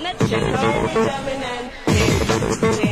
Let's check out.